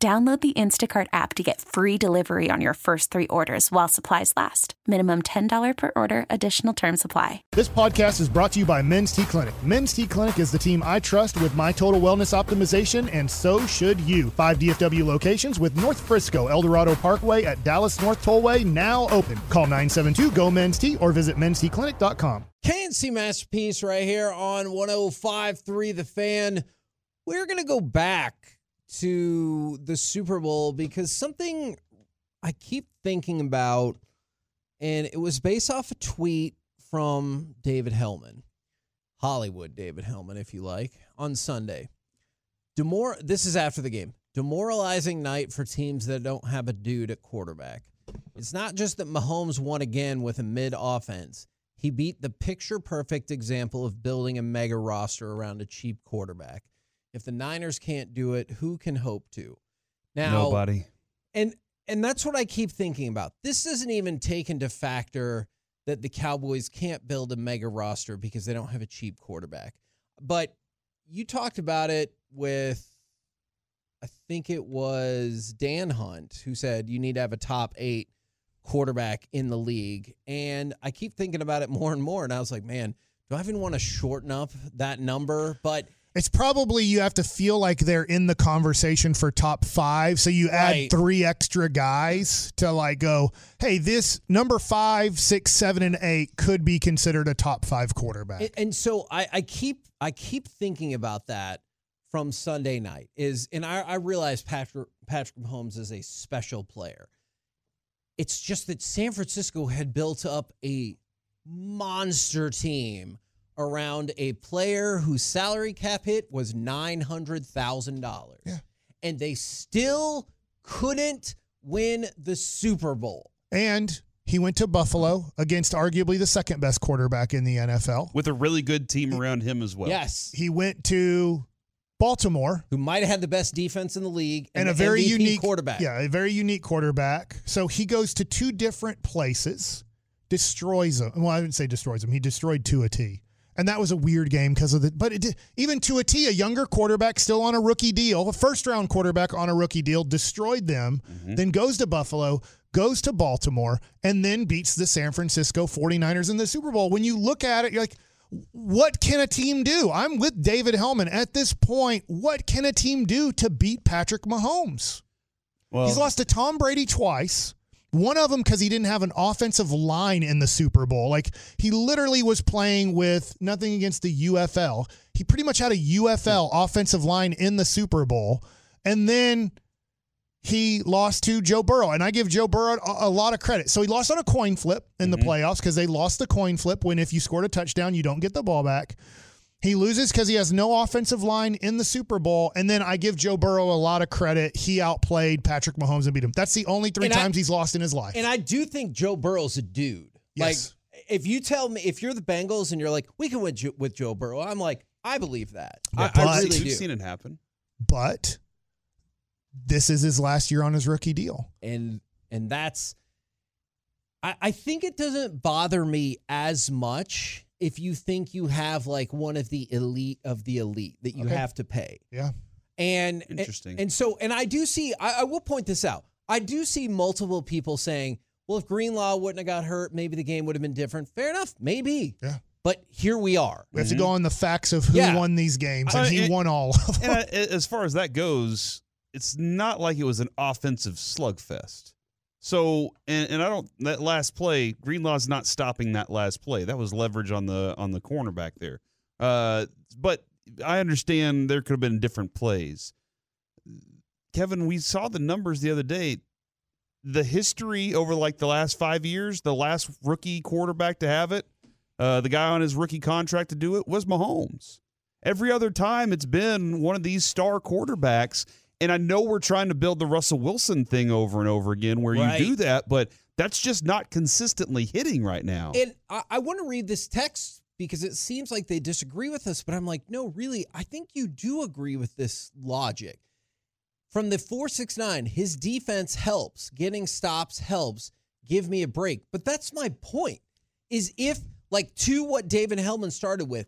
Download the Instacart app to get free delivery on your first three orders while supplies last. Minimum $10 per order, additional term supply. This podcast is brought to you by Men's T Clinic. Men's T Clinic is the team I trust with my total wellness optimization, and so should you. Five DFW locations with North Frisco, Eldorado Parkway at Dallas North Tollway now open. Call 972 GO Men's T or visit mensteclinic.com. K&C Masterpiece right here on 105.3 The Fan. We're going to go back to the Super Bowl because something I keep thinking about, and it was based off a tweet from David Helman, Hollywood David Helman, if you like, on Sunday. Demor- this is after the game. Demoralizing night for teams that don't have a dude at quarterback. It's not just that Mahomes won again with a mid offense. He beat the picture perfect example of building a mega roster around a cheap quarterback. If the Niners can't do it, who can hope to? Now, Nobody. and and that's what I keep thinking about. This doesn't even take into factor that the Cowboys can't build a mega roster because they don't have a cheap quarterback. But you talked about it with I think it was Dan Hunt who said you need to have a top 8 quarterback in the league. And I keep thinking about it more and more and I was like, man, do I even want to shorten up that number? But It's probably you have to feel like they're in the conversation for top five. So you add Right. three extra guys to like go, hey, this number five, six, seven, and eight could be considered a top five quarterback. And, and so I, I keep I keep thinking about that from Sunday night is and I, I realize Patrick Patrick Mahomes is a special player. It's just that San Francisco had built up a monster team around a player whose salary cap hit was nine hundred thousand dollars. Yeah. And they still couldn't win the Super Bowl. and he went to Buffalo against arguably the second best quarterback in the NFL. With a really good team around him as well. Yes. He went to Baltimore Who might have had the best defense in the league and, a very MVP unique quarterback. Yeah, a very unique quarterback. So he goes to two different places, destroys them. Well, I didn't say destroys them. He destroyed Tua T. And that was a weird game because of the. But it even Tua T, a younger quarterback, still on a rookie deal, a first round quarterback on a rookie deal, destroyed them. Mm-hmm. Then goes to Buffalo, goes to Baltimore, and then beats the San Francisco 49ers in the Super Bowl. When you look at it, you're like, what can a team do? I'm with David Helman. At this point, what can a team do to beat Patrick Mahomes? Well, He's lost to Tom Brady twice. One of them because he didn't have an offensive line in the Super Bowl. Like he literally was playing with nothing against the UFL. He pretty much had a UFL offensive line in the Super Bowl. And then he lost to Joe Burrow. And I give Joe Burrow a, a lot of credit. So he lost on a coin flip in the mm-hmm. playoffs because they lost the coin flip when if you scored a touchdown, you don't get the ball back. He loses because he has no offensive line in the Super Bowl. And then I give Joe Burrow a lot of credit. He outplayed Patrick Mahomes and beat him. That's the only three And I- times he's lost in his life. And I do think Joe Burrow's a dude. Yes. Like, if you tell me, if you're the Bengals and you're like, we can win Jo- with Joe Burrow, I'm like, I believe that. I, I but- really we've seen it happen. but this is his last year on his rookie deal. and and that's I, I think it doesn't bother me as much if you think you have like one of the elite of the elite that you Okay. have to pay. Yeah. And Interesting. And, and so and I do see I, I will point this out. I do see multiple people saying, well, if Greenlaw wouldn't have got hurt, maybe the game would have been different. Fair enough, maybe. Yeah. But here we are. We have to go on the facts of who Yeah. won these games, and Uh, he and- won all of them. And I, as far as that goes, it's not like it was an offensive slugfest. So, and, and I don't that last play, Greenlaw's not stopping that last play. That was leverage on the on the cornerback there. Uh, but I understand there could have been different plays. Kevin, we saw the numbers the other day. The history over like the last five years, the last rookie quarterback to have it, uh, the guy on his rookie contract to do it was Mahomes. Every other time it's been one of these star quarterbacks. And I know we're trying to build the Russell Wilson thing over and over again where Right. you do that, but that's just not consistently hitting right now. And I, I want to read this text because it seems like they disagree with us, but I'm like, no, really, I think you do agree with this logic. From the 469, his defense helps, getting stops helps. Give me a break. But that's my point. Is if like to what David Helman started with,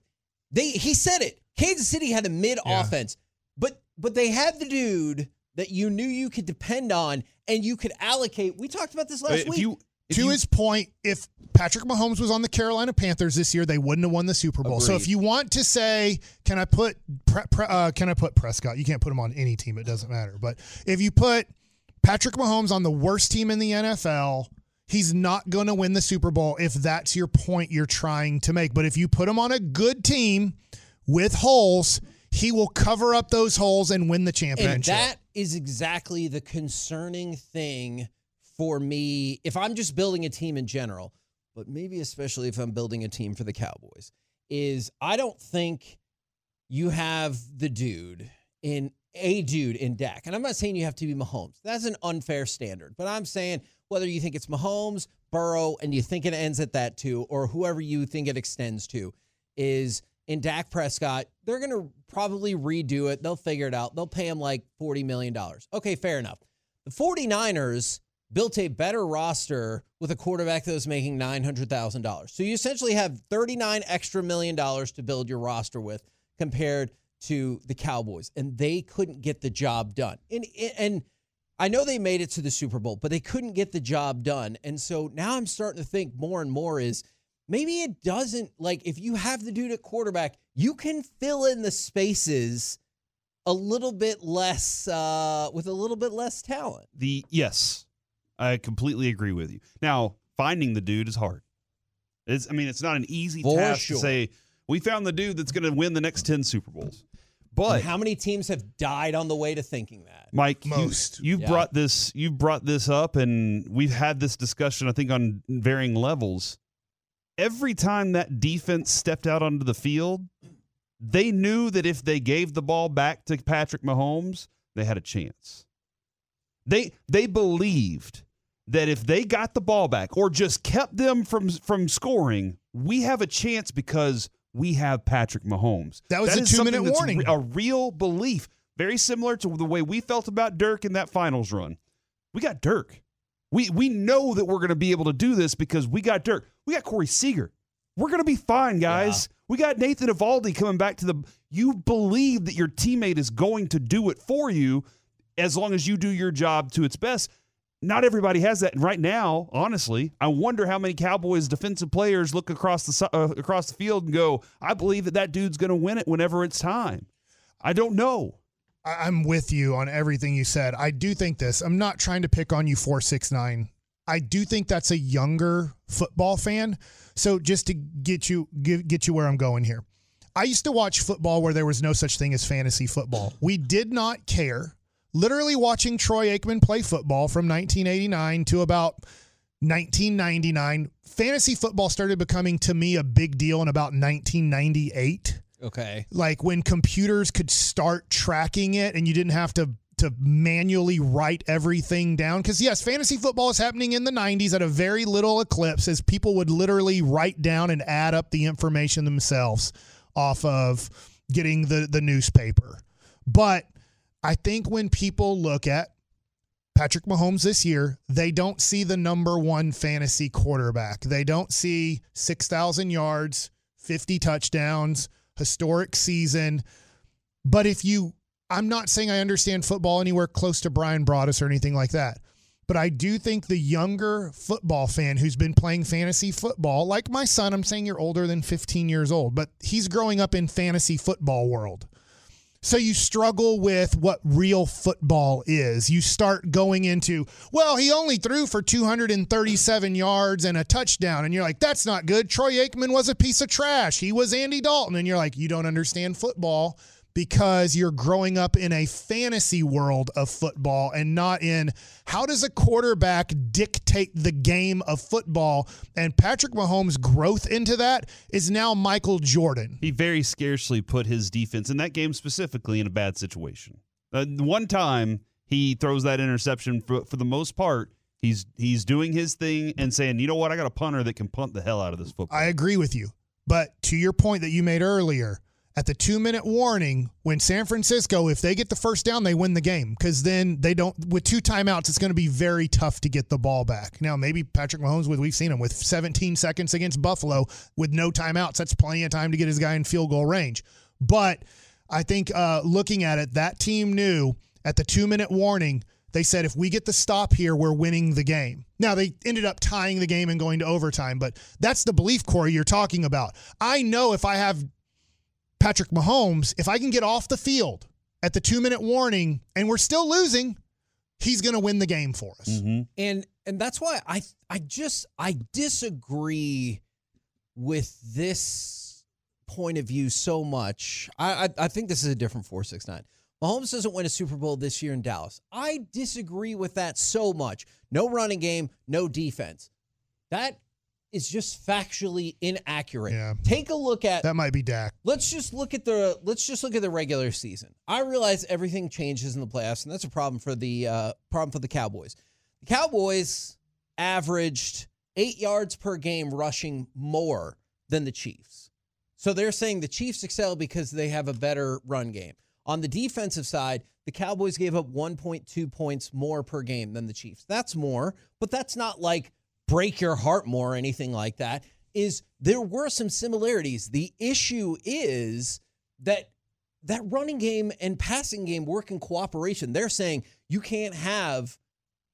they he said it. Kansas City had a mid offense, but but they had the dude that you knew you could depend on and you could allocate. We talked about this last if week. you if to you- his point, if Patrick Mahomes was on the Carolina Panthers this year, they wouldn't have won the Super Bowl. So if you want to say, can I put pre, pre, uh, can I put Prescott? You can't put him on any team; it doesn't matter. But if you put Patrick Mahomes on the worst team in the NFL, he's not going to win the Super Bowl. If that's your point you're trying to make, but if you put him on a good team with holes, he will cover up those holes and win the championship. And that is exactly the concerning thing for me if I'm just building a team in general, but maybe especially if I'm building a team for the Cowboys, is I don't think you have the dude in a dude in Dak. And I'm not saying you have to be Mahomes. That's an unfair standard. But I'm saying whether you think it's Mahomes, Burrow, and you think it ends at that too, or whoever you think it extends to, is in Dak Prescott, they're going to probably redo it. They'll figure it out. They'll pay him like $40 million. Okay, fair enough. The 49ers built a better roster with a quarterback that was making $900,000. So you essentially have 39 extra million dollars to build your roster with compared to the Cowboys and they couldn't get the job done. And and I know they made it to the Super Bowl, but they couldn't get the job done. And so now I'm starting to think more and more is maybe it doesn't like if you have the dude at quarterback, you can fill in the spaces a little bit less uh with a little bit less talent. the yes, I completely agree with you. Now, finding the dude is hard. It's I mean, it's not an easy For task sure. to say we found the dude that's going to win the next 10 Super Bowls. But And how many teams have died on the way to thinking that? Mike, you- Most. you've Yeah. brought this you've brought this up and we've had this discussion I think on varying levels. Every time that defense stepped out onto the field, they knew that if they gave the ball back to Patrick Mahomes, they had a chance. They they believed that if they got the ball back or just kept them from from scoring, we have a chance because we have Patrick Mahomes. That was a two-minute warning. a real belief, very similar to the way we felt about Dirk in that finals run. We got Dirk. We we know that we're going to be able to do this because we got Dirk. We got Corey Seager. We're going to be fine, guys. We got Nathan Eovaldi coming back to the. You believe that your teammate is going to do it for you as long as you do your job to its best. Not everybody has that, and right now, honestly, I wonder how many Cowboys defensive players look across the uh, across the field and go, "I believe that that dude's going to win it whenever it's time." I don't know. I'm with you on everything you said. I do think this. I'm not trying to pick on you 469. I do think that's a younger football fan. So just to get you get, get you where I'm going here. I used to watch football where there was no such thing as fantasy football. We did not care. Literally watching Troy Aikman play football from 1989 to about 1999. Fantasy football started becoming to me a big deal in about 1998 Okay. like when computers could start tracking it and you didn't have to to manually write everything down because yes fantasy football is happening in the 90s at a very little eclipse as people would literally write down and add up the information themselves off of getting the the newspaper but i think when people look at Patrick Mahomes this year, they don't see the number one fantasy quarterback. They don't see 6,000 yards, 50 touchdowns, historic season. But if you, I'm not saying I understand football anywhere close to Bryan Broaddus or anything like that. But I do think the younger football fan who's been playing fantasy football, like my son, I'm saying you're older than 15 years old, but he's growing up in fantasy football world. So you struggle with what real football is. You start going into, well, he only threw for 237 yards and a touchdown. And you're like, that's not good. Troy Aikman was a piece of trash. He was Andy Dalton. And you're like, you don't understand football because you're growing up in a fantasy world of football and not in how does a quarterback dictate the game of football. And Patrick Mahomes' growth into that is now Michael Jordan. He very scarcely put his defense in that game specifically in a bad situation. Uh, one time he throws that interception for, for the most part. He's he's doing his thing and saying, you know what, I got a punter that can punt the hell out of this football. I agree with you. But to your point that you made earlier, at the two minute warning, when San Francisco, if they get the first down, they win the game because then they don't, with two timeouts, it's going to be very tough to get the ball back. Now, maybe Patrick Mahomes, with we've seen him with 17 seconds against Buffalo with no timeouts, that's plenty of time to get his guy in field goal range. But I think uh, looking at it, that team knew at the two minute warning, they said if we get the stop here, we're winning the game. Now they ended up tying the game and going to overtime, but that's the belief, Corey, you're talking about. I know if I have Patrick Mahomes, if I can get off the field at the two minute warning and we're still losing, he's going to win the game for us. Mm-hmm. And and that's why I I just I disagree with this point of view so much. I I, I think this is a different four six nine. Mahomes doesn't win a Super Bowl this year in Dallas. I disagree with that so much. No running game, no defense. That is just factually inaccurate. Yeah. Take a look at That might be Dak. let's just look at the let's just look at the regular season. I realize everything changes in the playoffs, and that's a problem for the uh, problem for the Cowboys. The Cowboys averaged eight yards per game rushing more than the Chiefs. So they're saying the Chiefs excel because they have a better run game. On the defensive side, the Cowboys gave up 1.2 points more per game than the Chiefs. That's more, but that's not like break your heart more or anything like that. Is there were some similarities. The issue is that that running game and passing game work in cooperation. They're saying you can't have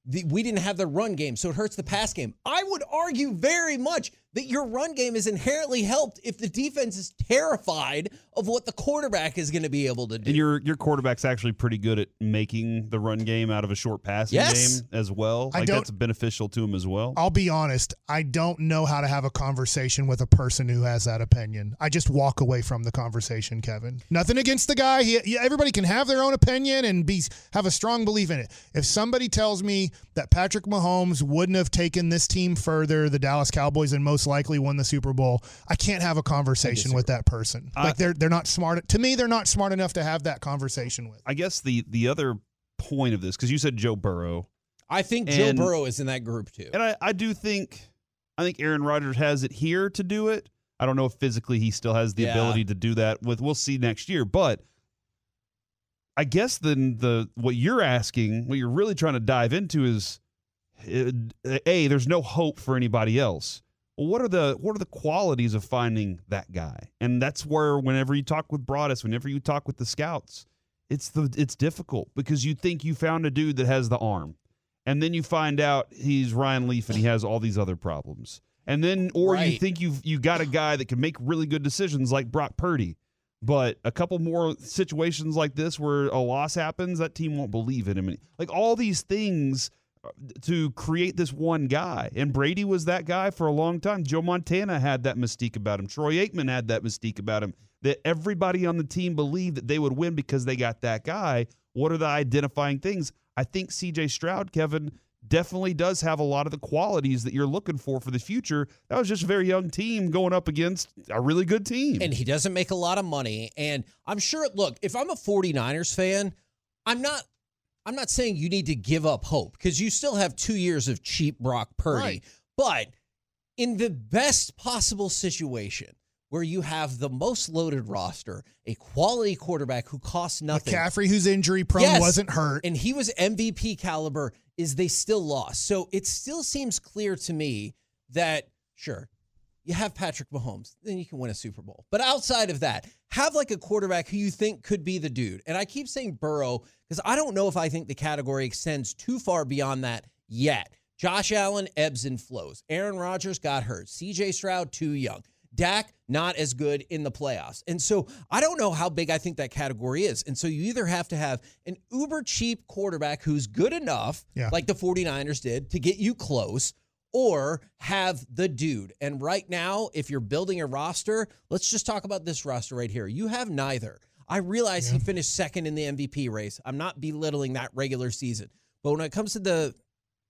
the, we didn't have the run game, so it hurts the pass game. I would argue very much that your run game is inherently helped if the defense is terrified of what the quarterback is going to be able to do. And your your quarterback's actually pretty good at making the run game out of a short passing Yes. game as well. I Like don't- that's beneficial to him as well. I'll be honest, I don't know how to have a conversation with a person who has that opinion. I just walk away from the conversation, Kevin. Nothing against the guy. He, everybody can have their own opinion and be have a strong belief in it. If somebody tells me that Patrick Mahomes wouldn't have taken this team further, the Dallas Cowboys, and most likely won the Super Bowl, I can't have a conversation with that person. I- like they're they're not smart. To me, they're not smart enough to have that conversation with. I guess the the other point of this because you said Joe Burrow, I think Joe Burrow is in that group too. and I, I do think I think Aaron Rodgers has it here to do it. I don't know if physically he still has the Yeah. ability to do that. With we'll see next year, but I guess then the what you're asking, what you're really trying to dive into is uh, a there's no hope for anybody else. Well, what are the what are the qualities of finding that guy? And that's where whenever you talk with Broaddus, whenever you talk with the scouts, it's the it's difficult because you think you found a dude that has the arm, and then you find out he's Ryan Leaf and he has all these other problems. And then, or you think you've you got a guy that can make really good decisions like Brock Purdy, but a couple more situations like this where a loss happens, that team won't believe in him. Like all these things to create this one guy. And Brady was that guy for a long time. Joe Montana had that mystique about him. Troy Aikman had that mystique about him. That everybody on the team believed that they would win because they got that guy. What are the identifying things? I think CJ Stroud, Kevin, definitely does have a lot of the qualities that you're looking for for the future. That was just a very young team going up against a really good team. and he doesn't make a lot of money. And I'm sure, look, if I'm a 49ers fan, I'm not. I'm not saying you need to give up hope because you still have two years of cheap Brock Purdy. Right. But in the best possible situation where you have the most loaded roster, a quality quarterback who costs nothing, McCaffrey, who's injury prone, Yes. wasn't hurt. and he was MVP caliber, is they still lost. So it still seems clear to me that, sure, you have Patrick Mahomes, then you can win a Super Bowl. But outside of that, have like a quarterback who you think could be the dude. And I keep saying Burrow because I don't know if I think the category extends too far beyond that yet. Josh Allen ebbs and flows. Aaron Rodgers got hurt. CJ Stroud, too young. Dak, not as good in the playoffs. And so I don't know how big I think that category is. And so you either have to have an uber cheap quarterback who's good enough, Yeah. like the 49ers did, to get you close, or have the dude. And right now, if you're building a roster, let's just talk about this roster right here. You have neither. I realize he finished second in the MVP race. I'm not belittling that regular season. But when it comes to the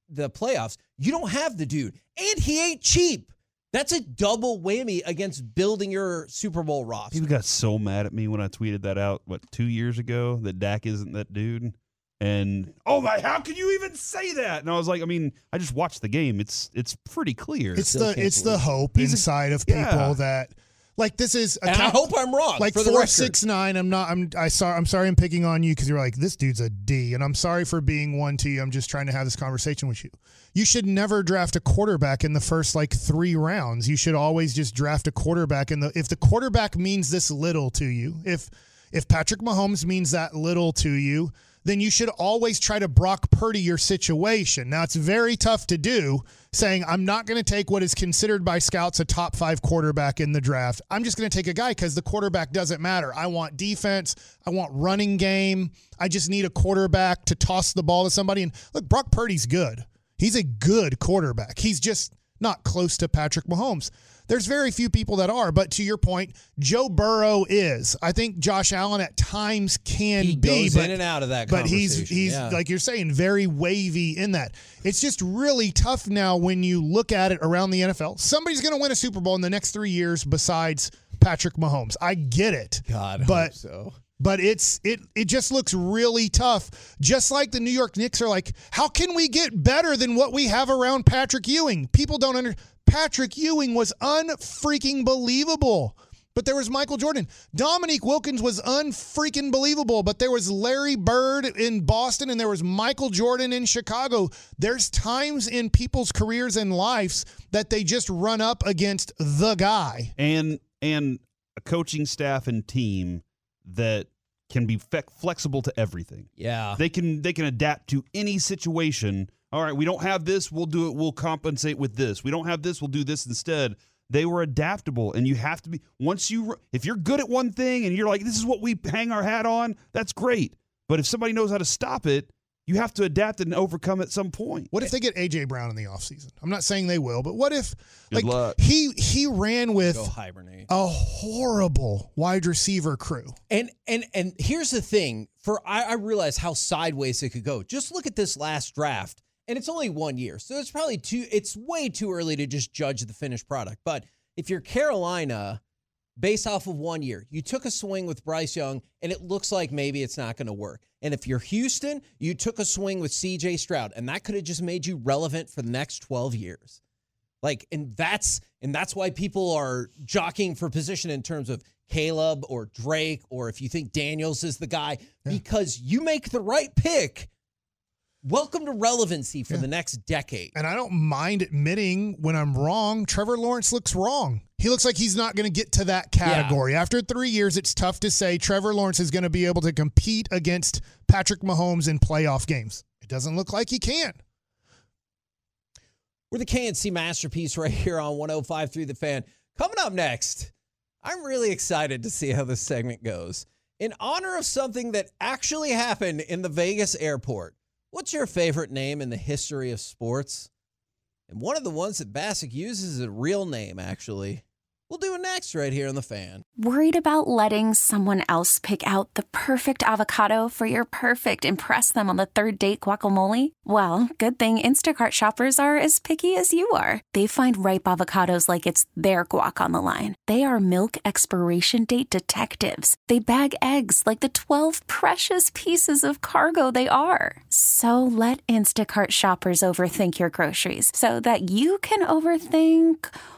the playoffs, you don't have the dude. And he ain't cheap. That's a double whammy against building your Super Bowl roster. People got so mad at me when I tweeted that out, what, two years ago, that Dak isn't that dude. And oh my, how can you even say that? And I was like, I mean, I just watched the game. It's it's pretty clear. It's Still the can't it's the believe it. hope He's a- inside of people yeah. that like this is a and I hope I'm wrong. like for the four record. six nine. I'm not. I'm. I sorry. I'm sorry. I'm picking on you because you're like this dude's a D, and I'm sorry for being one to you. I'm just trying to have this conversation with you. You should never draft a quarterback in the first like three rounds. You should always just draft a quarterback in the. If the quarterback means this little to you, if if Patrick Mahomes means that little to you, then you should always try to Brock Purdy your situation. Now, it's very tough to do saying, I'm not going to take what is considered by scouts a top five quarterback in the draft. I'm just going to take a guy because the quarterback doesn't matter. I want defense, I want running game. I just need a quarterback to toss the ball to somebody. And look, Brock Purdy's good. He's a good quarterback. He's just not close to Patrick Mahomes. There's very few people that are, but to your point, Joe Burrow is. I think Josh Allen at times can he be, goes but, in and out of that. but he's he's yeah. like you're saying, very wavy in that. It's just really tough now when you look at it around the NFL. Somebody's going to win a Super Bowl in the next three years besides Patrick Mahomes. I get it, God, but so. but it's it it just looks really tough. Just like the New York Knicks are like, how can we get better than what we have around Patrick Ewing? People don't under Patrick Ewing was unfreaking believable. But there was Michael Jordan. Dominique Wilkins was unfreaking believable. But there was Larry Bird in Boston and there was Michael Jordan in Chicago. There's times in people's careers and lives that they just run up against the guy. and and a coaching staff and team that can be fe- flexible to everything. Yeah. They can they can adapt to any situation. All right, we don't have this, we'll do it. We'll compensate with this. We don't have this, we'll do this instead. They were adaptable, and you have to be once you if you're good at one thing and you're like this is what we hang our hat on. That's great, but if somebody knows how to stop it, you have to adapt and overcome at some point. What if they get AJ Brown in the offseason? I'm not saying they will, but what if Good like luck. he he ran with Go hibernate. a horrible wide receiver crew. And and and here's the thing: for I, I realize how sideways it could go. Just look at this last draft, and it's only one year, so it's probably too. It's way too early to just judge the finished product. But if you're Carolina, based off of one year, you took a swing with Bryce Young, and it looks like maybe it's not going to work. And if you're Houston, you took a swing with C.J. Stroud, and that could have just made you relevant for the next 12 years. Like, and that's and that's why people are jockeying for position in terms of Caleb or Drake, or if you think Daniels is the guy, because you make the right pick. Welcome to relevancy for Yeah. the next decade. And I don't mind admitting when I'm wrong. Trevor Lawrence looks wrong. He looks like he's not going to get to that category. After three years, it's tough to say Trevor Lawrence is going to be able to compete against Patrick Mahomes in playoff games. It doesn't look like he can. We're the K&C masterpiece right here on 105 through The Fan. Coming up next, I'm really excited to see how this segment goes. In honor of something that actually happened in the Vegas airport, what's your favorite name in the history of sports? And one of the ones that Bacsik uses is a real name, actually. We'll do it next right here on The Fan. Worried about letting someone else pick out the perfect avocado for your perfect impress them on the third date guacamole? Well, good thing Instacart shoppers are as picky as you are. They find ripe avocados like it's their guac on the line. They are milk expiration date detectives. They bag eggs like the 12 precious pieces of cargo they are. So let Instacart shoppers overthink your groceries so that you can overthink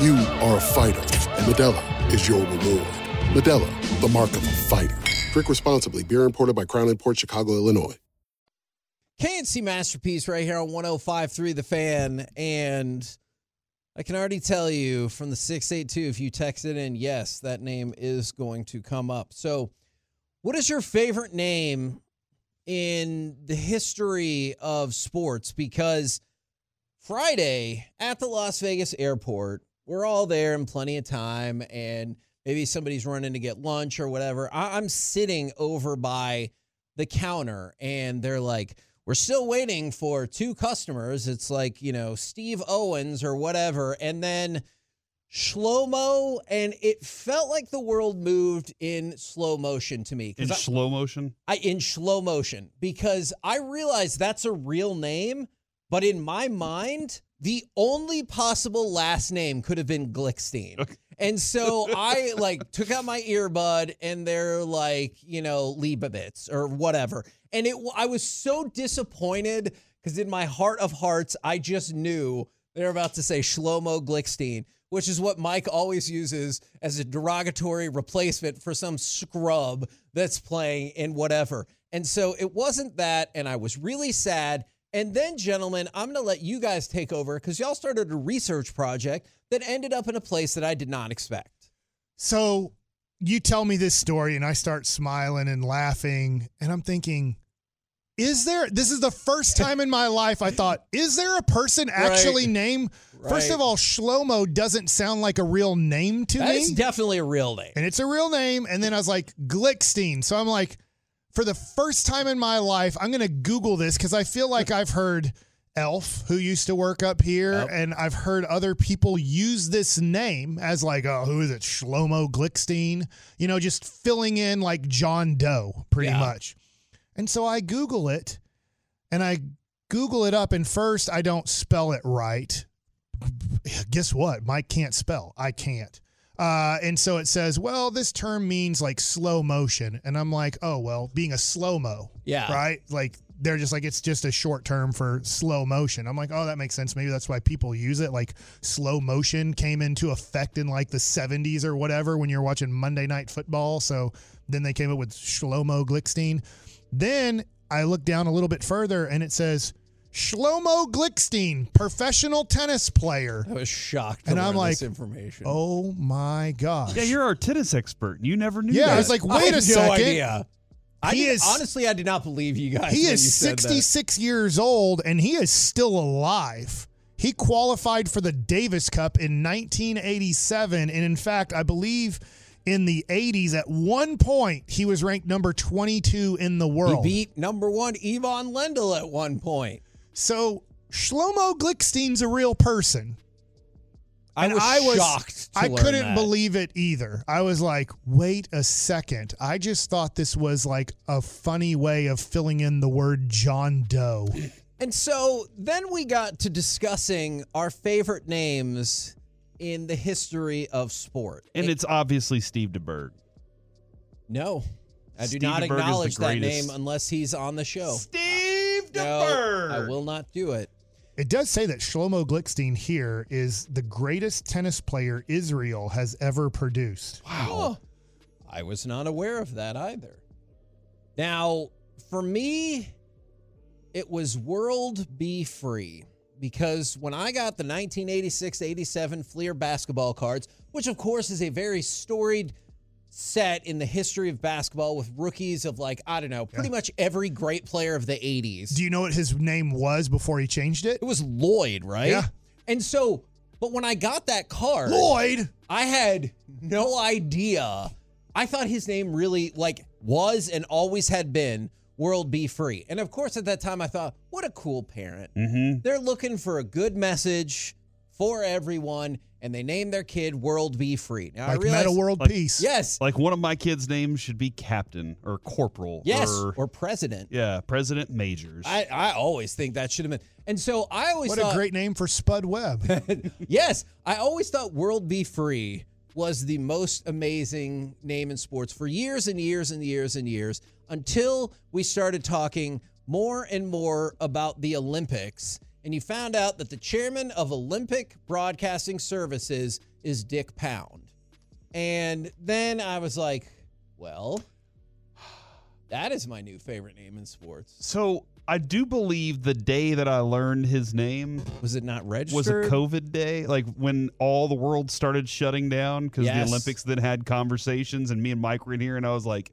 You are a fighter, and Modelo is your reward. Modelo, the mark of a fighter. Drink responsibly. Beer imported by Crown Port Chicago, Illinois. K&C Masterpiece right here on 1053 The Fan. And I can already tell you from the 682, if you text it in, yes, that name is going to come up. So, what is your favorite name in the history of sports? Because Friday at the Las Vegas airport, we're all there in plenty of time, and maybe somebody's running to get lunch or whatever. I- I'm sitting over by the counter, and they're like, we're still waiting for two customers. It's like, you know, Steve Owens or whatever. And then Shlomo, and it felt like the world moved in slow motion to me. In I- slow motion. I in slow motion because I realized that's a real name, but in my mind, the only possible last name could have been Glickstein. And so I like took out my earbud and they're like, you know, Leibovitz or whatever. And it I was so disappointed because in my heart of hearts, I just knew they're about to say Shlomo Glickstein, which is what Mike always uses as a derogatory replacement for some scrub that's playing in whatever. And so it wasn't that, and I was really sad. And then, gentlemen, I'm going to let you guys take over because y'all started a research project that ended up in a place that I did not expect. So you tell me this story, and I start smiling and laughing, and I'm thinking, is there? This is the first time in my life I thought, is there a person actually Right. named? First of all, Shlomo doesn't sound like a real name to That me. is definitely a real name. and it's a real name. And then I was like, Glickstein. So I'm like, for the first time in my life, I'm going to Google this because I feel like I've heard Elf, who used to work up here, Yep. and I've heard other people use this name as like, oh, who is it? Shlomo Glickstein. You know, just filling in like John Doe, pretty Yeah. much. And so I Google it and I Google it up, and first I don't spell it right. Guess what? Mike can't spell. I can't. Uh, and so it says, well, this term means like slow motion. And I'm like, oh, well, being a slow mo. Yeah. Right? Like they're just like, it's just a short term for slow motion. I'm like, oh, that makes sense. Maybe that's why people use it. Like slow motion came into effect in like the 70s or whatever when you're watching Monday Night Football. So then they came up with Shlomo Glickstein. Then I look down a little bit further and it says, Shlomo Glickstein, professional tennis player. I was shocked. To And I'm learn this like, information. Oh my gosh. Yeah, you're our tennis expert. You never knew Yeah, that. I was like, wait had a no second. idea. I He did- is- honestly, I did not believe you guys. He is you that. 66 years old and he is still alive. He qualified for the Davis Cup in 1987. And in fact, I believe in the 80s, at one point, he was ranked number 22 in the world. He world. beat number one Ivan Lendl at one point. So Shlomo Glickstein's a real person. I was, I was- shocked. To I learn couldn't that. believe it either. I was like, wait a second. I just thought this was like a funny way of filling in the word John Doe. And so then we got to discussing our favorite names in the history of sport. and it's obviously Steve DeBerg. no, I do not DeBerg acknowledge that name unless he's on the show. Steve No, DeBerg. I will not do it. It does say that Shlomo Glickstein here is the greatest tennis player Israel has ever produced. Oh, I was not aware of that either. Now, for me, it was World Be Free because when I got the 1986 87 Fleer basketball cards, which of course is a very storied set in the history of basketball with rookies of like, I don't know, pretty much every great player of the 80s. Do you know what his name was before he changed it? it was Lloyd, right? Yeah. And so, but when I got that card, Lloyd. I had no idea. I thought his name really like was and always had been World Be Free. And of course at that time I thought, what a cool parent. Mm-hmm. They're looking for a good message for everyone and they named their kid World Be Free. Now I Like realized Meta World Like- Peace. Yes. Like one of my kids' names should be Captain or Corporal. Yes, Or, or president. yeah, President Majors. I, I always think that should have been. And so I always What thought a great name for Spud Webb. yes, I always thought World Be Free was the most amazing name in sports for years and years and years and years until we started talking more and more about the Olympics. And you found out that the chairman of Olympic Broadcasting Services is Dick Pound. And then I was like, well, that is my new favorite name in sports. So I do believe the day that I learned his name Was it not registered? was a COVID day, like when all the world started shutting down because Yes. the Olympics then had conversations, and me and Mike were in here, and I was like,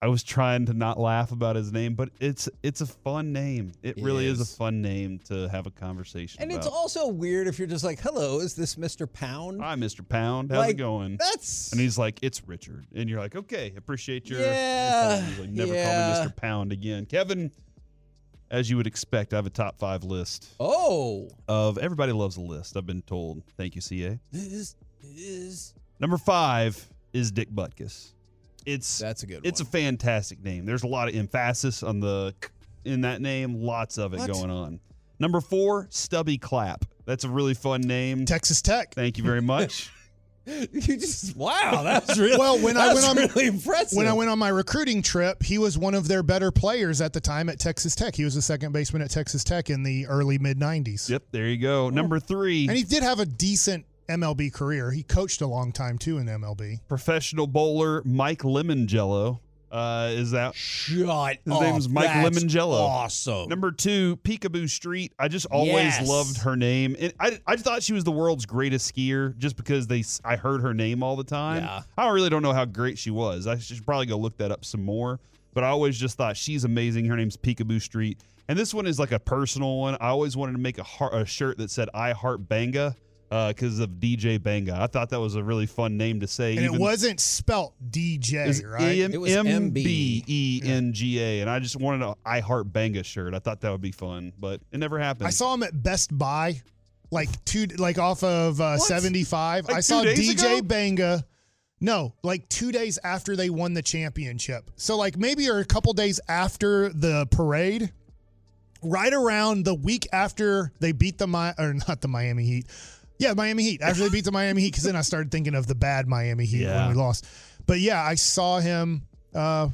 I was trying to not laugh about his name, but it's it's a fun name. It, It really is. is. a fun name to have a conversation And about. it's also weird if you're just like, hello, is this Mr. Pound? Hi, Mr. Pound. How's Like, it going? That's. And he's like, "It's Richard," and you're like, "Okay, appreciate your." Yeah, time." Like, Never yeah. call me Mr. Pound again, Kevin. As you would expect, I have a top five list oh, of everybody loves a list. I've been told. Thank you, CA. this is. Number five is Dick Butkus. It's That's a good it's a fantastic name. There's a lot of emphasis on the in that name. Lots of it What? going on. Number four, Stubby Clapp. That's a really fun name. Texas Tech. Thank you very much. you just wow, that's really Well, when I went on- really impressive. When I went on my recruiting trip, he was one of their better players at the time at Texas Tech. He was a second baseman at Texas Tech in the early mid 90s. yep, there you go. Number three, And he did have a decent MLB career. He coached a long time too in MLB. professional bowler Mike Limongello. Uh, is that Shut His up. name's Mike That's Limongello. Awesome. Number two, Picabo Street. I just always Yes. loved her name, and I, I thought she was the world's greatest skier just because they I heard her name all the time. Yeah. I really don't know how great she was. I should probably go look that up some more. But I always just thought she's amazing. Her name's Picabo Street, and this one is like a personal one. I always wanted to make a, heart, a shirt that said "I Heart Mbenga" because of DJ Mbenga. I thought that was a really fun name to say. And it wasn't spelt DJ, is right? M It was M B E N G A, and I just wanted a I Heart Mbenga shirt. I thought that would be fun, but it never happened. I saw him at Best Buy, like two, like off of uh, 75. Like I saw DJ ago? Mbenga. No, like two days after they won the championship. So like maybe or a couple days after the parade, right around the week after they beat the Mi- or not the Miami Heat. Yeah, Miami Heat. After they beat the Miami Heat, because then I started thinking of the bad Miami Heat Yeah. when we lost. But yeah, I saw him uh,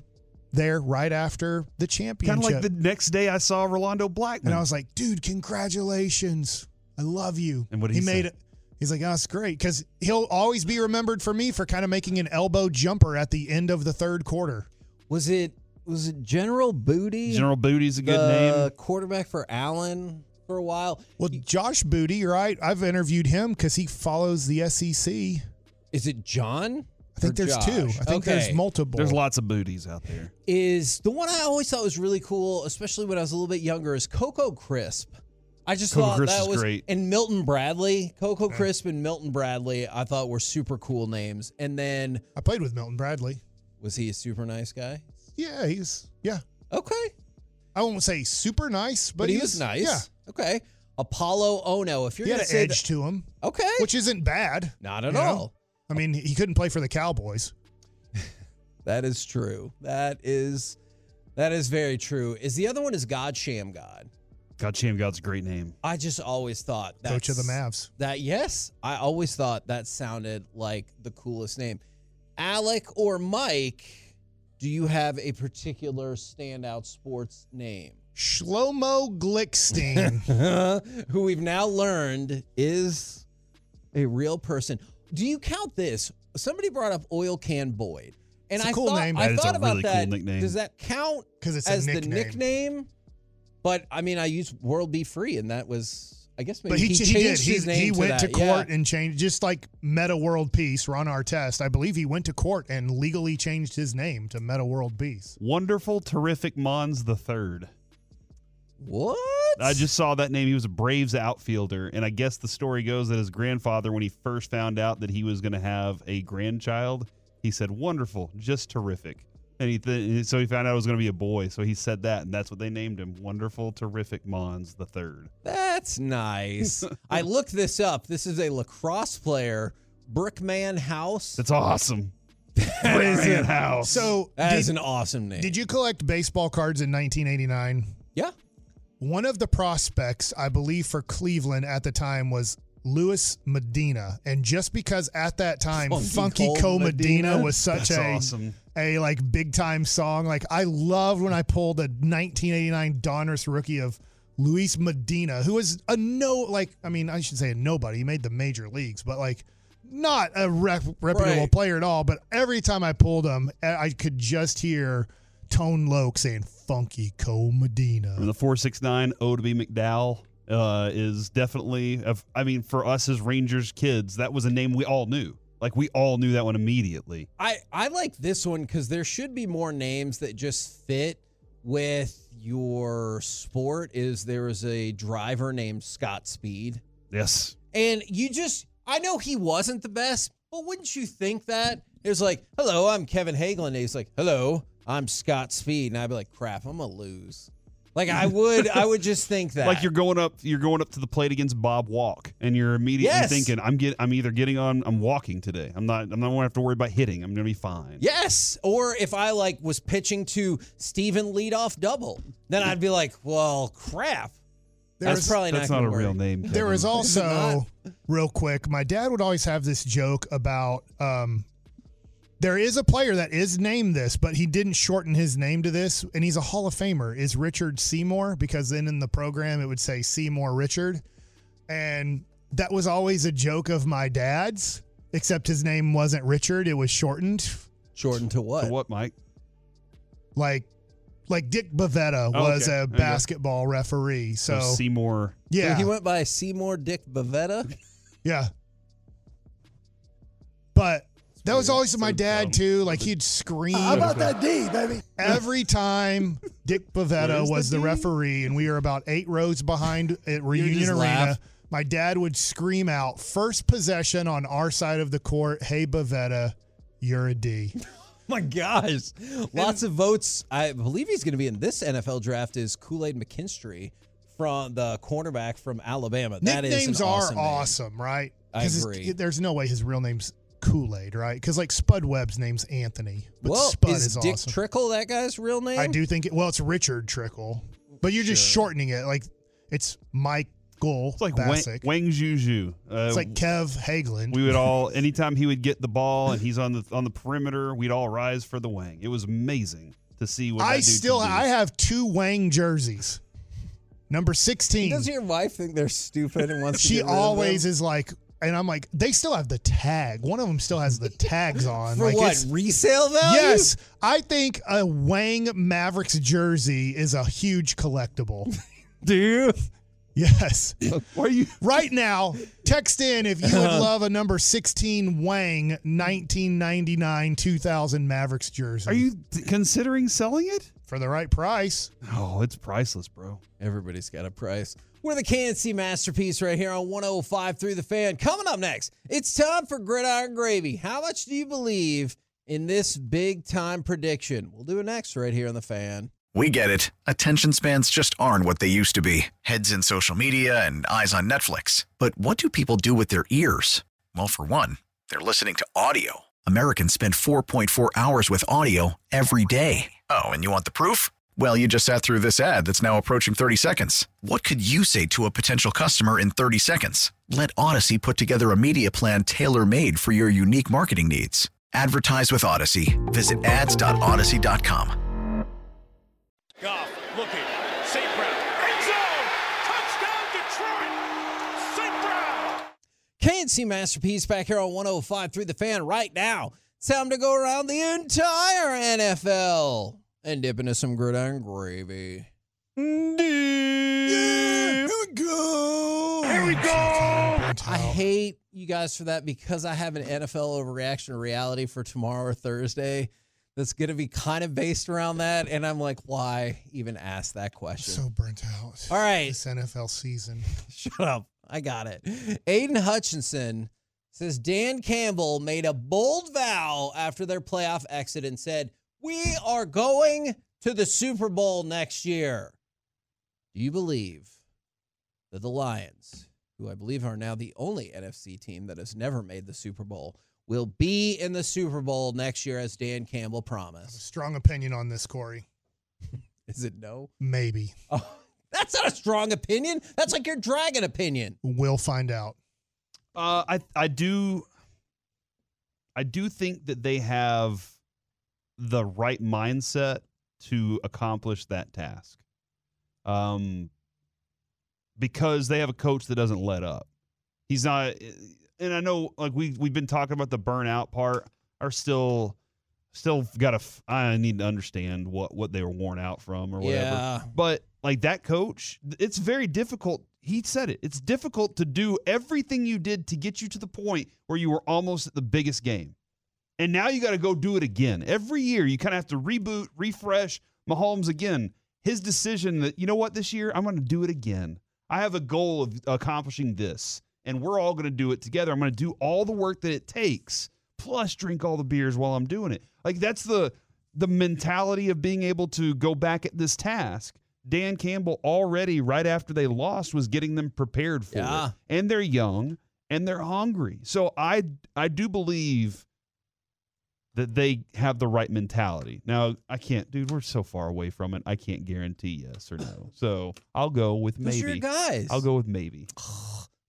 there right after the championship. kind of like the next day I saw Rolando Blackman. And I was like, dude, congratulations. I love you. And what did he made it. He's like, oh, it's great. Because he'll always be remembered for me for kind of making an elbow jumper at the end of the third quarter. was it was it General Booty? General Booty's a good the name. quarterback for Allen for a while. Well, Josh Booty, right? I've interviewed him because he follows the SEC. Is it John? I think Or there's two. I think Okay. there's multiple. There's lots of booties out there. Is the one I always thought was really cool, especially when I was a little bit younger, is Coco Crisp. I just Coco thought Crisp that is was great. and Milton Bradley, Coco Crisp and Milton Bradley. I thought were super cool names. And then I played with Milton Bradley. was he a super nice guy? Yeah, he's yeah. Okay, I won't say super nice, but, but, he he's- was nice. Yeah, Okay, Apollo Ono. If you're he had gonna an say edge to him, okay, which isn't bad. not at you know? all. I mean, he couldn't play for the Cowboys. That is true. That is that is very true. Is the other one is God Shammgod? God, Shammgod's a great name. I just always thought that Coach of the Mavs. That yes, I always thought that sounded like the coolest name. Alec or Mike, do you have a particular standout sports name? Shlomo Glickstein. Who we've now learned is a real person. Do you count this? Somebody brought up Oil Can Boyd. And It's a I cool thought, name. I That is thought a about really cool that. nickname. Does that count it's a as the nickname. nickname? But I mean, I used World Be Free, and that was, I guess, maybe But he, he, he, changed did. He, name he to went that. to Yeah. court and changed, just like Meta World Peace, Ron Artest. I believe he went to court and legally changed his name to Meta World Peace. Wonderful, terrific Monds the Third. What? I just saw that name. He was a Braves outfielder, and I guess the story goes that his grandfather, when he first found out that he was going to have a grandchild, he said, "Wonderful, just terrific." And he th- so he found out it was going to be a boy, so he said that, and that's what they named him. Wonderful, terrific Monds the Third. That's nice. I looked this up. This is a lacrosse player, Brickman House. That's awesome. Brickman House. So, That did, is an awesome name. did you collect baseball cards in 1989? Yeah. One of the prospects, I believe, for Cleveland at the time was Luis Medina, and just because at that time Funky Funky Co Medina Medina? was such That's a awesome. a like big time song, like I loved when I pulled a 1989 Donruss rookie of Luis Medina, who was a no like I mean I should say a nobody. He made the major leagues, but like not a rep- reputable Right. player at all. But every time I pulled him, I I could just hear Tone Loc saying "Funky Co Medina." And the four six nine O to be McDowell uh, is definitely. Of, I mean, for us as Rangers kids, that was a name we all knew. Like we all knew that one immediately. I, I like this one because there should be more names that just fit with your sport. Is there is a driver named Scott Speed, Yes. and you just I know he wasn't the best, but wouldn't you think that it was like, "Hello, I'm Kevin Hageland." And he's like, "Hello, I'm Scott Speed," and I'd be like, "Crap, I'm gonna lose." Like I would, I would just think that. Like you're going up, you're going up to the plate against Bob Walk, and you're immediately Yes. thinking, "I'm get, I'm either getting on, I'm walking today. I'm not, I'm not going to have to worry about hitting. I'm going to be fine." Yes. Or if I like was pitching to Steven leadoff double, then I'd be like, well, crap. That's There's- probably That's not, not a gonna real work. name. There Kevin. was also, real quick, my dad would always have this joke about um, there is a player that is named this, but he didn't shorten his name to this, and he's a Hall of Famer, is Richard Seymour, because then in the program it would say Seymour Richard. And that was always a joke of my dad's, except his name wasn't Richard, it was shortened. Jordan to what? So what, Mike? Like, like Dick Bavetta Oh, was okay. a There you go. basketball referee. So, So Seymour. So yeah. he went by Seymour Dick Bavetta. Yeah. But that was always my dad dumb. too. Like he'd scream How about that D, baby? every time Dick Bavetta was the the, referee, and we were about eight rows behind at Reunion just Arena. laugh. My dad would scream out, first possession on our side of the court, hey Bavetta, you're a D. my gosh. Lots of votes. I believe he's going to be in this NFL draft is Kool-Aid McKinstry from the cornerback from Alabama. That is an Nicknames awesome are name. awesome, right? I 'Cause it's- agree. There's no way his real name's Kool-Aid, right? Because like Spud Webb's name's Anthony, but well, Spud is, is, Dick awesome. Trickle that guy's real name? I do think it. Well, it's Richard Trickle, but you're just Sure. shortening it. Like it's Michael It's like Wang, Bacsik. Wang Zhizhi. Uh, it's like Kev Hageland. we would all anytime he would get the ball and he's on the on the perimeter, we'd all rise for the Wang. It was amazing to see what I that dude still could do. I have two Wang jerseys. Number sixteen. Does your wife think they're stupid and wants to she get rid of always them? is like, and I'm like, they still have the tag. One of them still has the tags on. For like what? Resale value? Yes, I think a Wang Mavericks jersey is a huge collectible. Do you? yes. Why are you? Right now, text in if you would uh-huh. love a number 16 Wang 1999 2000 Mavericks jersey. Are you th- considering selling it? for the right price? Oh, it's priceless, bro. Everybody's got a price. We're the K&C masterpiece right here on 105 through the fan. Coming up next, it's time for Gridiron Gravy. How much do you believe in this big time prediction? We'll do it next right here on the fan. We get it. Attention spans just aren't what they used to be heads in social media and eyes on Netflix. But what do people do with their ears? Well, for one, they're listening to audio. Americans spend 4.4 hours with audio every day. Oh, and you want the proof? Well, you just sat through this ad that's now approaching 30 seconds. What could you say to a potential customer in 30 seconds? Let Audacy put together a media plan tailor made for your unique marketing needs. Advertise with Audacy. Visit ads.audacy.com. Goff looking. St. Brown. End zone. Touchdown Detroit. St. Brown. K&C masterpiece back here on 105 through the fan right now. It's time to go around the entire NFL and dip into some gridiron gravy. Here we go. Here we go. I hate you guys for that because I have an NFL overreaction to reality for tomorrow or Thursday that's going to be kind of based around that. And I'm like, why even ask that question? So burnt out. All right. This NFL season. Shut up. I got it. Aidan Hutchinson says Dan Campbell made a bold vow after their playoff exit and said, We are going to the Super Bowl next year. Do you believe that the Lions, who I believe are now the only NFC team that has never made the Super Bowl, will be in the Super Bowl next year as Dan Campbell promised? Strong opinion on this, Corey. Is it no? Maybe. Oh, that's not a strong opinion. That's like your dragon opinion. We'll find out. Uh, I I do. I do think that they have the right mindset to accomplish that task. Um, because they have a coach that doesn't let up. He's not, and and I know like we we've been talking about the burnout part are still still got to I need to understand what what they were worn out from or whatever. Yeah. But like that coach, it's very difficult. He said it. It's difficult to do everything you did to get you to the point where you were almost at the biggest game. And now you got to go do it again. Every year you kind of have to reboot, refresh Mahomes again. His decision that, you know what, this year I'm going to do it again. I have a goal of accomplishing this, and we're all going to do it together. I'm going to do all the work that it takes, plus drink all the beers while I'm doing it. Like that's the the mentality of being able to go back at this task. Dan Campbell already right after they lost was getting them prepared for Yeah. it. And they're young and they're hungry. So I I do believe that they have the right mentality. Now, I can't, dude, we're so far away from it. I can't guarantee yes or no. So I'll go with Those are maybe. your guys. I'll go with maybe.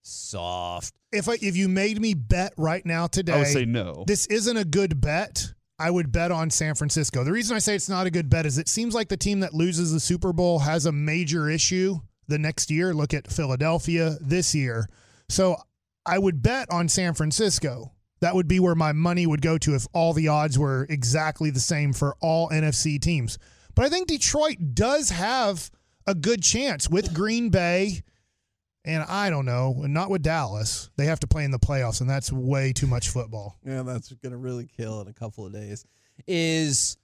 soft. If I, if you made me bet right now today, I would say no. this isn't a good bet. I would bet on San Francisco. The reason I say it's not a good bet is it seems like the team that loses the Super Bowl has a major issue the next year. Look at Philadelphia this year. So I would bet on San Francisco. That would be where my money would go to if all the odds were exactly the same for all NFC teams. But I think Detroit does have a good chance with Green Bay. And I don't know, not with Dallas. They have to play in the playoffs, and that's way too much football. Yeah, that's going to really kill in a couple of days. Is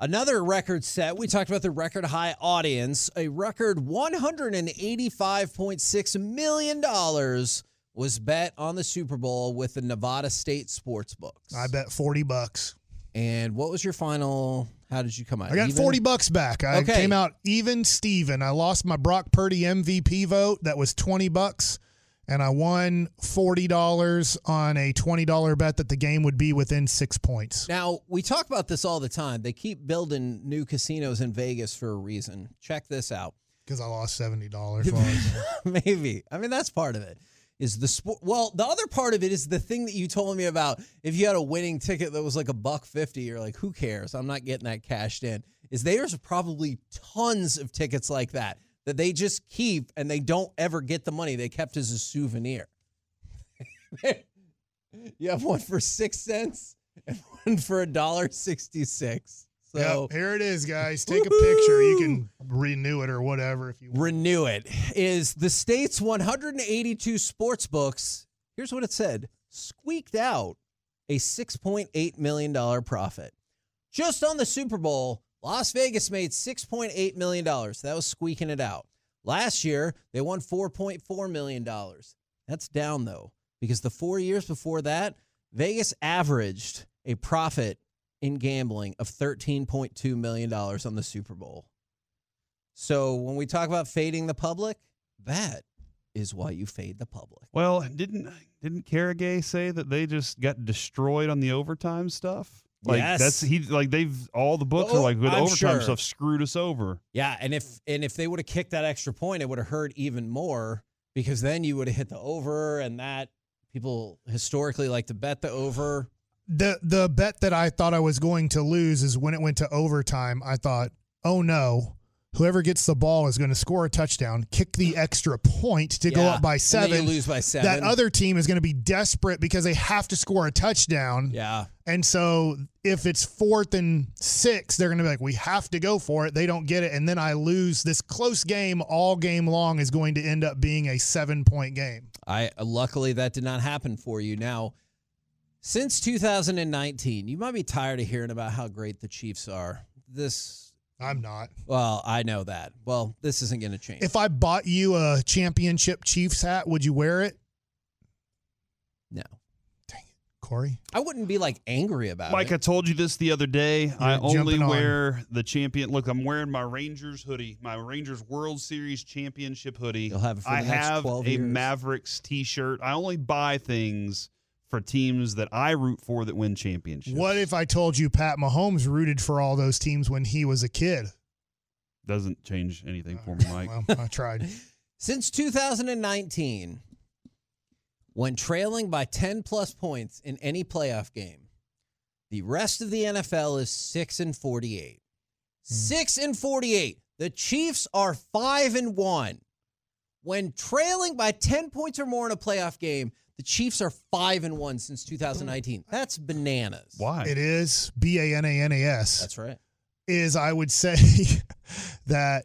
another record set. We talked about the record high audience. A record $185.6 million was bet on the Super Bowl with the Nevada State Sports Books. I bet 40 bucks. And what was your final? How did you come out? I got Even? 40 bucks back. I Okay. came out even Steven. I lost my Brock Purdy MVP vote. That was 20 bucks. And I won $40 on a $20 bet that the game would be within six points. Now, we talk about this all the time. They keep building new casinos in Vegas for a reason. Check this out. Because I lost $70. while I was there. Maybe. I mean, that's part of it. Is the sport? Well, the other part of it is the thing that you told me about. If you had a winning ticket that was like a buck fifty, you're like, who cares? I'm not getting that cashed in. Is there's probably tons of tickets like that that they just keep and they don't ever get the money. They kept as a souvenir. you have one for six cents and one for a dollar sixty six. So Yep, here it is, guys. Take a picture. You can renew it or whatever if you want. renew it is the state's 182 sports books here's what it said squeaked out a 6.8 million dollar profit just on the super bowl las vegas made 6.8 million dollars that was squeaking it out last year they won 4.4 million dollars that's down though because the four years before that vegas averaged a profit in gambling of $13.2 million on the super bowl so when we talk about fading the public, that is why you fade the public. Well, didn't didn't Kornegay say that they just got destroyed on the overtime stuff? Like Yes. that's he like they've all the books Oh, are like with I'm overtime sure. stuff screwed us over. Yeah, and if and if they would have kicked that extra point, it would have hurt even more because then you would have hit the over, and that people historically like to bet the over. The the bet that I thought I was going to lose is when it went to overtime. I thought, oh no, whoever gets the ball is going to score a touchdown, kick the extra point to go up by and then you seven. lose by seven. That other team is going to be desperate because they have to score a touchdown. Yeah, And so if it's fourth and six, they're going to be like, we have to go for it. They don't get it. And then I lose. This close game all game long is going to end up being a seven point game. I luckily that did not happen for you. Now, since 2019, you might be tired of hearing about how great the Chiefs are. This, I'm not. well, I know that. Well, this isn't going to change. If I bought you a championship Chiefs hat, would you wear it? no, Dang it, Corey? I wouldn't be like angry about it. Mike, I told you this the other day. I only jumping on. wear the champion. Look, I'm wearing my Rangers hoodie, my Rangers World Series championship hoodie. You'll have it for I the next have 12 a years. Mavericks T-shirt. I only buy things for teams that I root for that win championships. What if I told you Pat Mahomes rooted for all those teams when he was a kid? doesn't change anything for me, Mike? Well, I tried. Since 2019, when trailing by 10 plus points in any playoff game, the rest of the NFL is 6 and 48. Hmm. 6 and 48. The Chiefs are 5 and 1. When trailing by 10 points or more in a playoff game, The Chiefs are five and one since 2019. That's bananas. Why? It is B A N A N A S. That's right. Is I would say that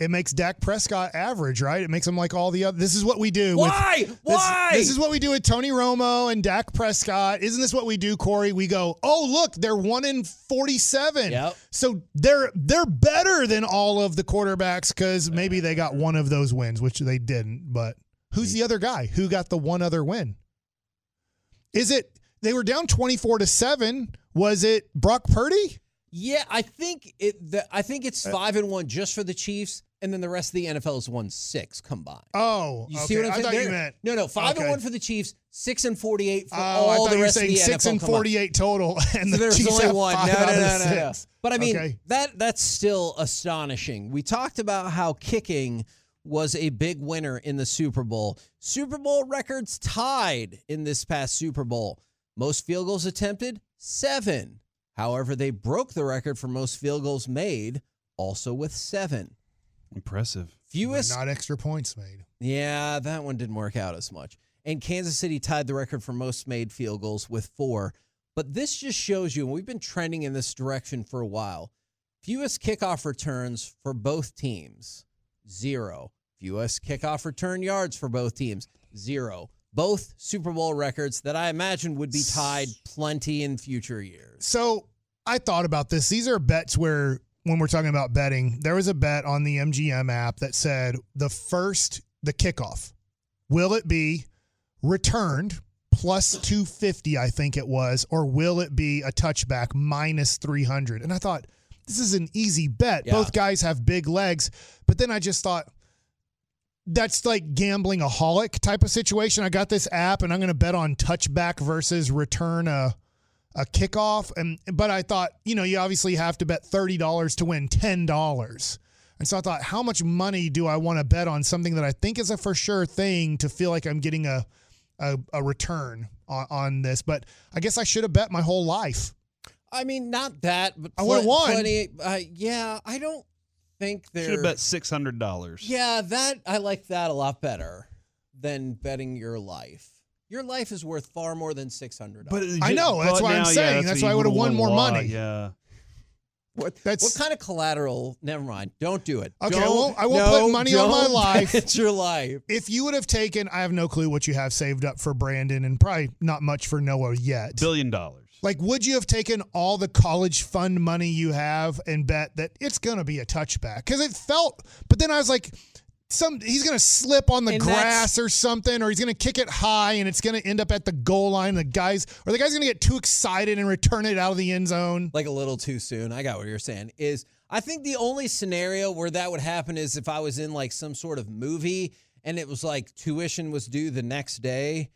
it makes Dak Prescott average, right? It makes him like all the other. This is what we do. with- Why? This, Why? This is what we do with Tony Romo and Dak Prescott. Isn't this what we do, Corey? We go, oh look, they're one in forty-seven. Yep. So they're they're better than all of the quarterbacks because maybe they got one of those wins, which they didn't. But who's the other guy? Who got the one other win? Is it they were down twenty-four to seven? Was it Brock Purdy? Yeah, I think it. The, I think it's uh, five and one just for the Chiefs, and then the rest of the NFL is one six combined. Oh, You okay. see what I'm I saying? thought you meant no, no, five Okay. and one for the Chiefs, six and forty-eight for Oh, I all the rest of saying the six NFL and combined. forty-eight total, and So the there's Chiefs only have one. No, no, no, no, no. But I mean, Okay. that that's still astonishing. We talked about how kicking was a big winner in the Super Bowl. Super Bowl records tied in this past Super Bowl. Most field goals attempted, seven. However, they broke the record for most field goals made, also with seven. Impressive. But Fewest not extra points made. yeah, that one didn't work out as much. And Kansas City tied the record for most made field goals with four. But this just shows you, and we've been trending in this direction for a while. Fewest kickoff returns for both teams, zero. Fewest kickoff return yards for both teams, zero. Both Super Bowl records that I imagine would be tied plenty in future years. So I thought about this. These are bets where, when we're talking about betting, there was a bet on the MGM app that said the first, the kickoff, will it be returned plus 250, I think it was, or will it be a touchback minus 300? And I thought, this is an easy bet. Yeah. Both guys have big legs. But then I just thought, that's like gambling a holic type of situation. I got this app and I'm going to bet on touchback versus return a a kickoff and but I thought, you know, you obviously have to bet $30 to win $10. And so I thought, how much money do I want to bet on something that I think is a for sure thing to feel like I'm getting a a, a return on, on this? But I guess I should have bet my whole life. I mean, not that, but I would've won. Plenty, uh, yeah, I don't think they're. Should have bet six hundred dollars. Yeah, that I like that a lot better than betting your life. Your life is worth far more than six hundred But dollars. I know, that's but why I'm now, yeah, saying, that's why I would've would've won more a lot, money. Yeah. What, That's- what kind of collateral? Never mind. Don't do it. Okay, I Don't- won't- I won't no, put money on my life. It's your life. If you would have taken, I have no clue what you have saved up for Brandon and probably not much for Noah yet. Billion dollars. Like, would you have taken all the college fund money you have and bet that it's going to be a touchback? Because it felt, but then I was like, some he's going to slip on the And grass or something, or he's going to kick it high and it's going to end up at the goal line. The guys, or the guy's going to get too excited and return it out of the end zone. Like a little too soon. I got what you're saying. Is I think the only scenario where that would happen is if I was in like some sort of movie and it was like tuition was due the next day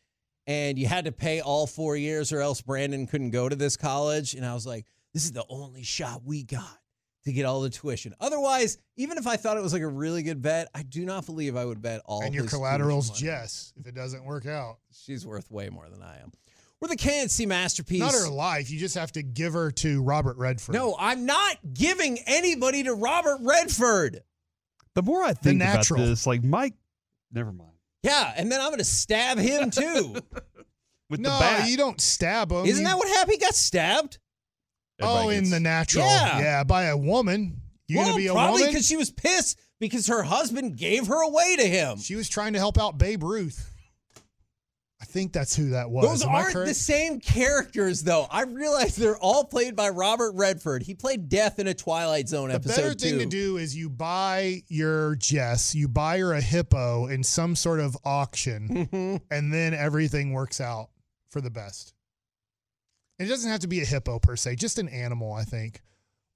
and you had to pay all four years or else Brandon couldn't go to this college. And I was like, this is the only shot we got to get all the tuition. Otherwise, even if I thought it was like a really good bet, I do not believe I would bet all and your his collateral's tuition. Jess if it doesn't work out. She's worth way more than I am. We're the K&C masterpiece. Not her life. You just have to give her to Robert Redford. No, I'm not giving anybody to Robert Redford. The more I think about natural. this, like Mike, never mind. Yeah, and then I'm going to stab him too. With no, the bat. you don't stab him. Isn't You- that what happened? He got stabbed. Oh, Everybody in gets- the natural. Yeah. Yeah, by a woman. You well, gonna be a probably woman? Probably because she was pissed because her husband gave her away to him. She was trying to help out Babe Ruth. I think that's who that was. Those Am aren't the same characters, though. I realize they're all played by Robert Redford. He played Death in a Twilight Zone The episode The better thing too. to do is you buy your Jess, you buy her a hippo in some sort of auction, Mhm. and then everything works out for the best. It doesn't have to be a hippo per se, just an animal, I think.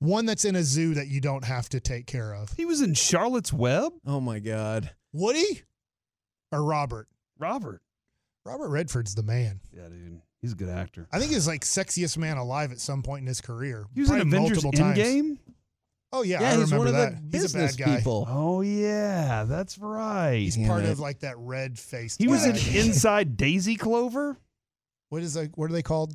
One that's in a zoo that you don't have to take care of. He was in Charlotte's Web. Oh my God. Woody or Robert? Robert. Robert Redford's the man. Yeah, dude. He's a good actor. I think he's like sexiest man alive at some point in his career. He was in Avengers multiple times. Endgame. Oh yeah, Yeah, I he's remember one of that. the he's a bad business guy. people. Oh yeah, that's right. He's Damn part it. of like that red faced. he was guy. in Inside Daisy Clover. What is like? What are they called?